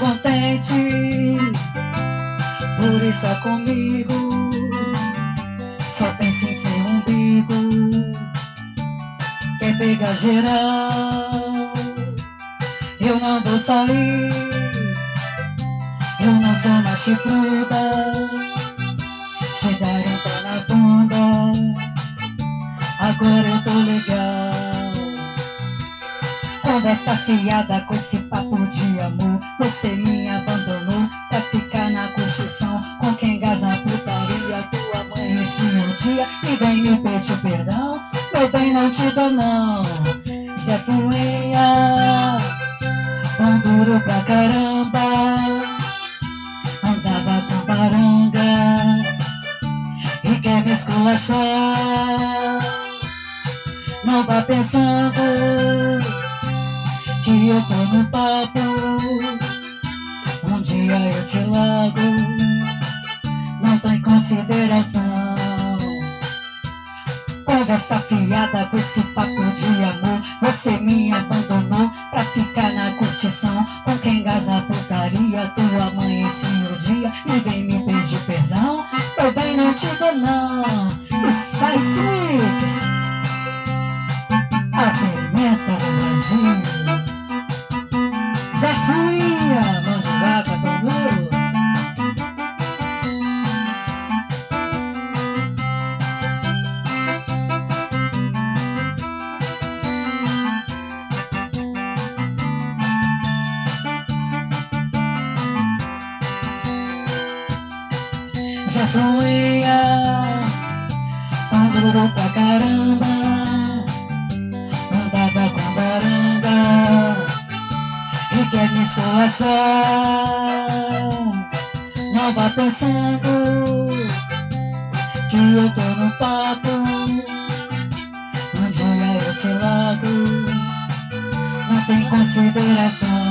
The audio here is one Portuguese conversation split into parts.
contente, por isso é comigo. Só pensa em ser umbigo, quer pegar geral. Eu não vou sair, eu não sou mais chifruda. Chegaram pé na bunda, agora eu tô legal. Conversa fiada com esse papo de amor. Você me abandonou pra ficar na curtição. Com quem gás na putaria, tua mãe esse meu dia. E vem me pedir perdão, meu bem não te dou não. Zé Fuinha, pão duro pra caramba. Andava com baranga e quer me esculachar. Não vá pensando que eu tô no papo. Um dia eu te largo, não tem consideração. Conversa fiada com esse papo de amor. Você me abandonou pra ficar na curtição. Com quem gás na putaria, tua mãe meu dia. E vem me pedir perdão, eu bem não te dou não. Spice Mix, a pimenta Brasil. Zé Fuinha, pão duro pra caramba. Andava com baranga e quer me esculachar. Não vá pensando que eu tô no papo. Um dia eu te largo, não tem consideração.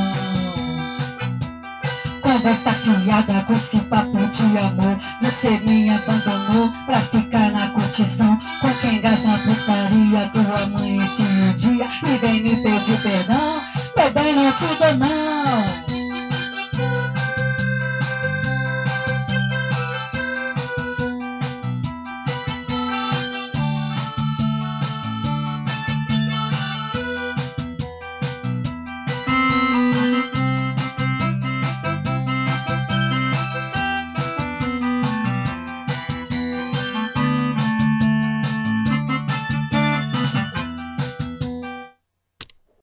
Conversa fiada com esse papo de amor. Você me abandonou pra ficar na curtição. Com quem gás na putaria, mãe esse meu dia. E vem me pedir perdão, meu bem não te dou não.